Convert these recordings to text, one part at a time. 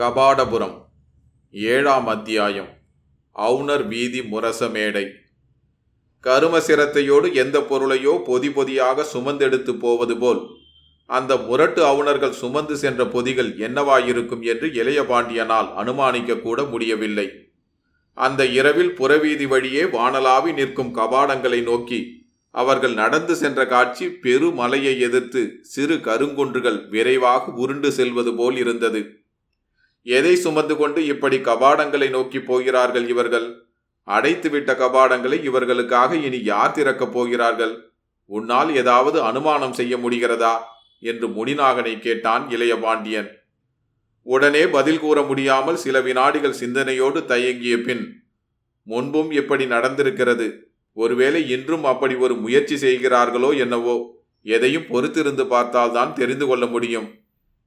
கபாடபுரம் ஏழாம் அத்தியாயம் அவுணர் வீதி முரசமேடை கரும சிரத்தையோடு எந்த பொருளையோ பொதி பொதியாக சுமந்தெடுத்து போவது போல் அந்த முரட்டு அவுணர்கள் சுமந்து சென்ற பொதிகள் என்னவாயிருக்கும் என்று இளைய பாண்டியனால் அனுமானிக்க கூட முடியவில்லை. அந்த இரவில் புறவீதி வழியே வானலாவி நிற்கும் கபாடங்களை நோக்கி அவர்கள் நடந்து சென்ற காட்சி பெருமலையை எதிர்த்து சிறு கருங்குன்றுகள் விரைவாக உருண்டு செல்வது போல் இருந்தது. எதை சுமந்து கொண்டு இப்படி கபாடங்களை நோக்கி போகிறார்கள் இவர்கள்? அடைத்துவிட்ட கபாடங்களை இவர்களுக்காக இனி யார் திறக்கப் போகிறார்கள்? உன்னால் ஏதாவது அனுமானம் செய்ய முடிகிறதா? என்று முடிநாகனை கேட்டான் இளைய பாண்டியன் உடனே பதில் கூற முடியாமல் சில வினாடிகள் சிந்தனையோடு தயங்கிய பின் முன்பும் இப்படி நடந்திருக்கிறது. ஒருவேளை இன்றும் அப்படி ஒரு முயற்சி செய்கிறார்களோ என்னவோ? எதையும் பொறுத்திருந்து பார்த்தால்தான் தெரிந்து கொள்ள முடியும்.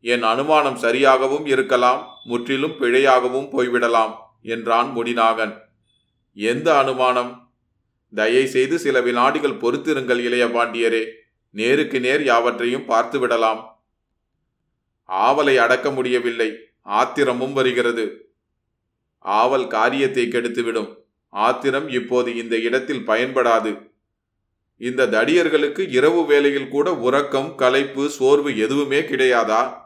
என் அனுமானம் சரியாகவும் இருக்கலாம் முற்றிலும் பிழையாகவும் போய்விடலாம் என்றான் முடிநாகன் எந்த அனுமானம்? தயை செய்து சில வினாடிகள் பொறுத்திருங்கள் இளைய பாண்டியரே. நேருக்கு நேர் யாவற்றையும் பார்த்து விடலாம். ஆவலை அடக்க முடியவில்லை ஆத்திரமும் வருகிறது. ஆவல் காரியத்தை கெடுத்துவிடும் ஆத்திரம் இப்போது இந்த இடத்தில் பயன்படாது. இந்த தடியர்களுக்கு இரவு வேளையில் கூட உறக்கம் களைப்பு சோர்வு எதுவுமே கிடையாதா?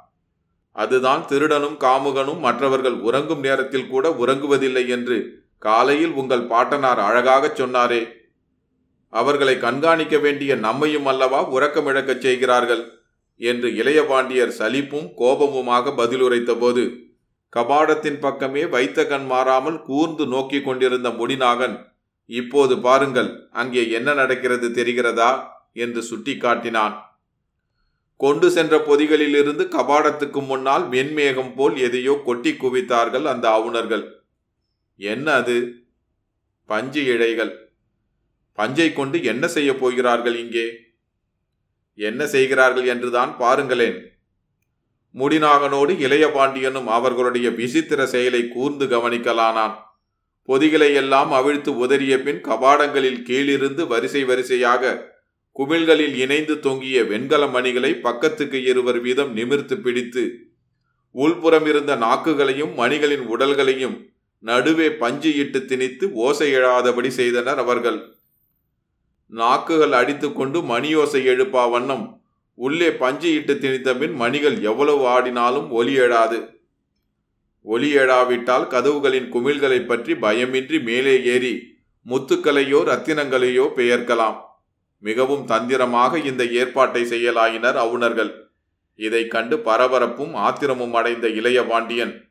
அதுதான் திருடனும் காமுகனும் மற்றவர்கள் உறங்கும் நேரத்தில் கூட உறங்குவதில்லை என்று காலையில் உங்கள் பாட்டனார் அழகாகச் சொன்னாரே. அவர்களை கண்காணிக்க வேண்டிய நம்மையும் அல்லவா உறக்கமிழக்கச் செய்கிறார்கள் என்று இளைய பாண்டியர் சலிப்பும் கோபமுமாக பதிலுரைத்த போது கபாடத்தின் பக்கமே வைத்த கண் மாறாமல் கூர்ந்து நோக்கிக் கொண்டிருந்த முடிநாகன் இப்போது பாருங்கள் அங்கே என்ன நடக்கிறது தெரிகிறதா? என்று சுட்டிக்காட்டினான். கொண்டு சென்ற பொதிகளிலிருந்து கபாடத்துக்கு முன்னால் வெண்மேகம் போல் எதையோ கொட்டி குவித்தார்கள் அந்த அவுணர்கள் என்ன அது? பஞ்சு இழைகள். பஞ்சை கொண்டு என்ன செய்ய போகிறார்கள் இங்கே? என்ன செய்கிறார்கள் என்றுதான் பாருங்களேன். முடிநாகனோடு இளைய பாண்டியனும் அவர்களுடைய விசித்திர செயலை கூர்ந்து கவனிக்கலானான். பொதிகளை எல்லாம் அவிழ்த்து உதறிய பின் கபாடங்களில் கீழிருந்து வரிசை வரிசையாக குமிழ்களில் இணைந்து தொங்கிய வெண்கல மணிகளை பக்கத்துக்கு இருவர் வீதம் நிமிர்த்து பிடித்து உள்புறம் இருந்த நாக்குகளையும் மணிகளின் உடல்களையும் நடுவே பஞ்சு இட்டு திணித்து ஓசை எழாதபடி செய்தனர் அவர்கள். நாக்குகள் அடித்துக்கொண்டு மணியோசை எழுப்பா வண்ணம் உள்ளே பஞ்சு இட்டு திணித்த பின் மணிகள் எவ்வளவு ஆடினாலும் ஒலி எழாது. ஒலி எழாவிட்டால் கதவுகளின் குமிழ்களை பற்றி பயமின்றி மேலே ஏறி முத்துக்களையோ ரத்தினங்களையோ பெயர்க்கலாம். மிகவும் தந்திரமாக இந்த ஏற்பாட்டை செய்யலாயினர் அவுணர்கள். இதை கண்டு பரபரப்பும் ஆத்திரமும் அடைந்த இளைய பாண்டியன்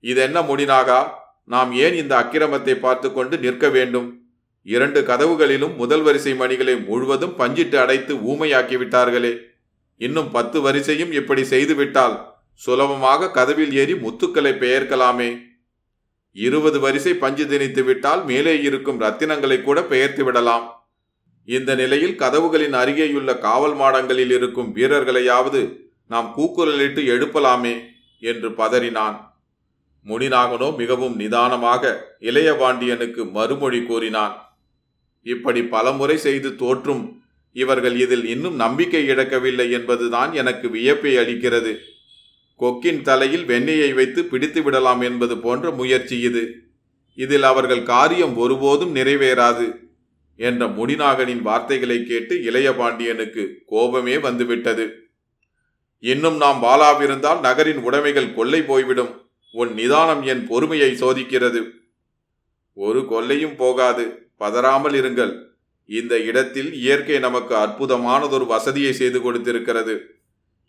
இதென்ன முடினாகா நாம் ஏன் இந்த அக்கிரமத்தை பார்த்து கொண்டு நிற்க வேண்டும்? இரண்டு கதவுகளிலும் முதல் வரிசை மணிகளை முழுவதும் பஞ்சிட்டு அடைத்து ஊமையாக்கி விட்டார்களே. இன்னும் பத்து வரிசையும் இப்படி செய்துவிட்டால் சுலபமாக கதவில் ஏறி முத்துக்களை பெயர்க்கலாமே. இருபது வரிசை பஞ்சு திணித்து விட்டால் மேலே இருக்கும் ரத்தினங்களை கூட பெயர்த்து விடலாம். இந்த நிலையில் கதவுகளின் அருகேயுள்ள காவல் மாடங்களில் இருக்கும் வீரர்களையாவது நாம் கூக்குரலிட்டு எழுப்பலாமே என்று பதறினான். முனிநாகனோ மிகவும் நிதானமாக இளையபாண்டியனுக்கு மறுமொழி கூறினான். இப்படி பலமுறை செய்து தோற்றும் இவர்கள் இதில் இன்னும் நம்பிக்கை இழக்கவில்லை என்பதுதான் எனக்கு வியப்பை அளிக்கிறது. கொக்கின் தலையில் வெண்ணெயை வைத்து பிடித்து விடலாம் என்பது போன்ற முயற்சி இது. இதில் அவர்கள் காரியம் ஒருபோதும் நிறைவேறாது. என்ற முடிநாகனின் வார்த்தைகளை கேட்டு இளைய பாண்டியனுக்கு கோபமே வந்துவிட்டது. இன்னும் நாம் வாழாவிருந்தால் நகரின் உடைமைகள் கொள்ளை போய்விடும். உன் நிதானம் என் பொறுமையை சோதிக்கிறது. ஒரு கொல்லையும் போகாது. பதறாமல் இருங்கள். இந்த இடத்தில் இயற்கை நமக்கு அற்புதமானதொரு வசதியை செய்து கொடுத்திருக்கிறது.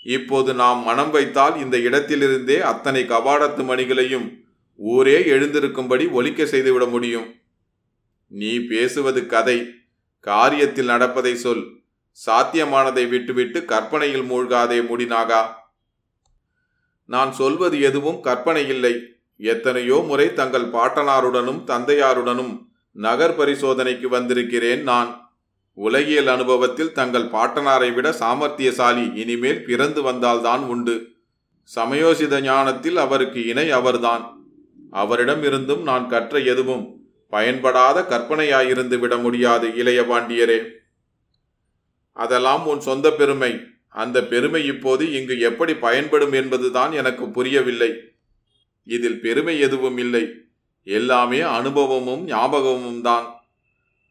இப்போது நாம் மனம் வைத்தால் இந்த இடத்திலிருந்தே அத்தனை கபாடத்து மணிகளையும் ஊரே எழுந்திருக்கும்படி ஒலிக்க செய்துவிட முடியும். நீ பேசுவது கதை. காரியத்தில் நடப்பதை சொல். சாத்தியமானதை விட்டுவிட்டு கற்பனையில் மூழ்காதே முடினாகா நான் சொல்வது எதுவும் கற்பனை இல்லை. எத்தனையோ முறை தங்கள் பாட்டனாருடனும் தந்தையாருடனும் நகர் பரிசோதனைக்கு வந்திருக்கிறேன் நான். உலகியல் அனுபவத்தில் தங்கள் பாட்டனாரை விட சாமர்த்தியசாலி இனிமேல் பிறந்து வந்தால்தான் உண்டு. சமயோசித ஞானத்தில் அவருக்கு இணை அவர்தான். அவரிடம் இருந்தும் நான் கற்ற எதுவும் பயன்படாத கற்பனையாயிருந்து விட முடியாது இளைய பாண்டியரே. அதெல்லாம் உன் சொந்த பெருமை. அந்த பெருமை இப்போது இங்கு எப்படி பயன்படும் என்பதுதான் எனக்கு புரியவில்லை. இதில் பெருமை எதுவும் இல்லை. எல்லாமே அனுபவமும் ஞாபகமும் தான்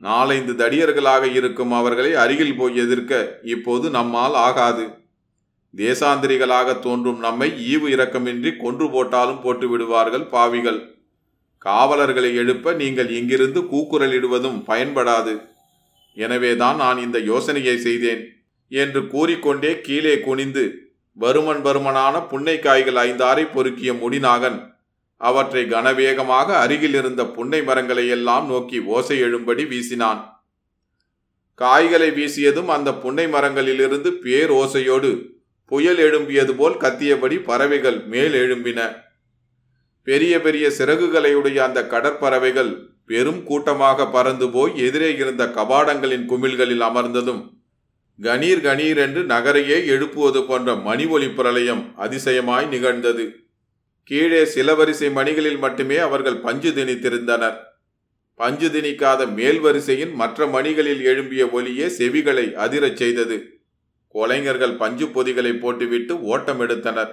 நாலைந்து தடியர்களாக இருக்கும் அவர்களை அருகில் போய் எதிர்க்க இப்போது நம்மால் ஆகாது. தேசாந்திரிகளாக தோன்றும் நம்மை ஈவு இரக்கமின்றி கொன்று போட்டாலும் போட்டு விடுவார்கள் பாவிகள். காவலர்களை எழுப்ப நீங்கள் இங்கிருந்து கூக்குரலிடுவதும் பயன்படாது. எனவேதான் நான் இந்த யோசனையை செய்தேன் என்று கூறிக்கொண்டே கீழே குனிந்து வருமன் வருமனான புன்னைக்காய்கள் ஐந்தாரை பொறுக்கிய முடிநாகன் அவற்றை கனவேகமாக அருகில் இருந்த புன்னை மரங்களை எல்லாம் நோக்கி ஓசை எழும்படி வீசினான். காய்களை வீசியதும் அந்த புன்னை மரங்களிலிருந்து பேர் ஓசையோடு புயல் எழும்பியது போல் கத்தியபடி பறவைகள் மேல் எழும்பின. பெரிய பெரிய சிறகுகளையுடைய அந்த கடற்பறவைகள் பெரும் கூட்டமாக பறந்து போய் எதிரே இருந்த கபாடங்களின் குமிழ்களில் அமர்ந்ததும் கணீர் கணீர் என்று நகரையே எழுப்புவது போன்ற மணி ஒலி பிரளயம் அதிசயமாய் நிகழ்ந்தது. கீழே சில வரிசை மணிகளில் மட்டுமே அவர்கள் பஞ்சு திணித்திருந்தனர். பஞ்சு திணிக்காத மேல் வரிசையின் மற்ற மணிகளில் எழும்பிய ஒலியே செவிகளை அதிரச் செய்தது. கொலைஞர்கள் பஞ்சு பொதிகளை போட்டுவிட்டு ஓட்டம் எடுத்தனர்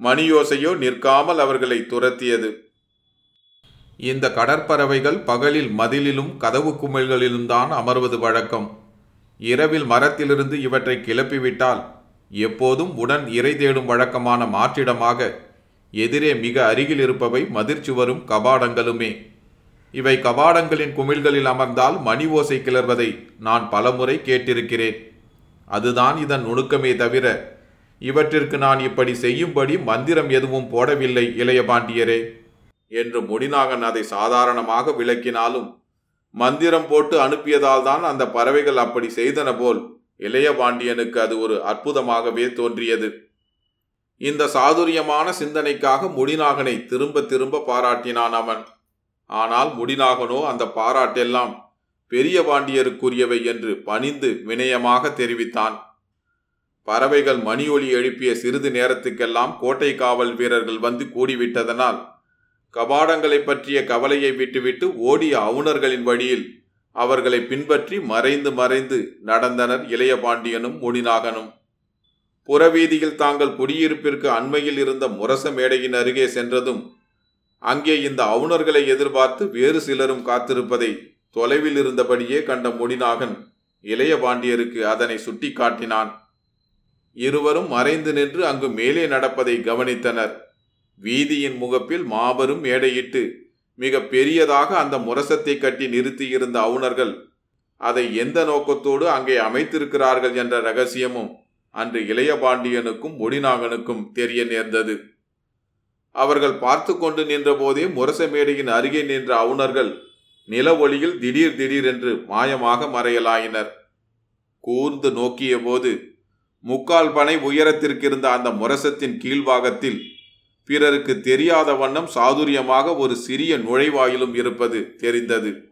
மணியோசையோ நிற்காமல் அவர்களை துரத்தியது. இந்த கடற்பறவைகள் பகலில் மதிலிலும் கதவு குமிழ்களிலும் தான் அமர்வது வழக்கம். இரவில் மரத்திலிருந்து இவற்றை கிளப்பிவிட்டால் எப்போதும் உடன் இறை தேடும் வழக்கமான மாற்றிடமாக எதிரே மிக அருகில் இருப்பவை மதிர்ச்சுவரும் கபாடங்களுமே. இவை கபாடங்களின் குமிழ்களில் அமர்ந்தால் மணி ஓசை கிளர்வதை நான் பலமுறை கேட்டிருக்கிறேன். அதுதான் இதன் நுணுக்கமே தவிர இவற்றிற்கு நான் இப்படி செய்யும்படி மந்திரம் எதுவும் போடவில்லை இளைய பாண்டியரே. என்று முடிநாகன் அதை சாதாரணமாக விளக்கினாலும் மந்திரம் போட்டு அனுப்பியதால் தான் அந்த பறவைகள் அப்படி செய்தன போல் இளைய பாண்டியனுக்கு அது ஒரு அற்புதமாகவே தோன்றியது. இந்த சாதுரியமான சிந்தனைக்காக முடிநாகனை திரும்ப திரும்ப பாராட்டினான் அவன். ஆனால் முடிநாகனோ அந்த பாராட்டெல்லாம் பெரிய பாண்டியருக்குரியவை என்று பணிந்து வினயமாக தெரிவித்தான். பறவைகள் மணி ஒலி எழுப்பிய சிறிது நேரத்துக்கெல்லாம் கோட்டை காவல் வீரர்கள் வந்து கூடிவிட்டதனால் கபாடங்களை பற்றிய கவலையை விட்டுவிட்டு ஓடிய அவுணர்களின் வழியில் அவர்களை பின்பற்றி மறைந்து மறைந்து நடந்தனர் இளைய பாண்டியனும் முடிநாகனும் புறவீதியில் தாங்கள் குடியிருப்பிற்கு அண்மையில் இருந்த முரச மேடையின் அருகே சென்றதும் அங்கே இந்த அவுணர்களை எதிர்பார்த்து வேறு சிலரும் காத்திருப்பதை தொலைவில் இருந்தபடியே கண்ட முடிநாகன் இளைய பாண்டியருக்கு அதனை சுட்டி காட்டினான் இருவரும் மறைந்து நின்று அங்கு மேலே நடப்பதை கவனித்தனர். வீதியின் முகப்பில் மாபெரும் மேடையிட்டு மிக பெரியதாக அந்த முரசத்தை கட்டி நிறுத்தியிருந்த அவுணர்கள் அதை எந்த நோக்கத்தோடு அங்கே அமைத்திருக்கிறார்கள் என்ற ரகசியமும் அன்று இளையபாண்டியனுக்கும் ஒடிநாகனுக்கும் தெரிய நேர்ந்தது. அவர்கள் பார்த்து கொண்டு நின்றபோதே முரச மேடையின் அருகே நின்ற அவுணர்கள் நில ஒளியில் திடீர் திடீரென்று மாயமாக மறையலாயினர். கூர்ந்து நோக்கிய போது முக்கால் பனை உயரத்திற்கிருந்த அந்த முரசத்தின் கீழ்வாகத்தில் பிறருக்கு தெரியாத வண்ணம் சாதுரியமாக ஒரு சிறிய நுழைவாயிலும் இருப்பது தெரிந்தது.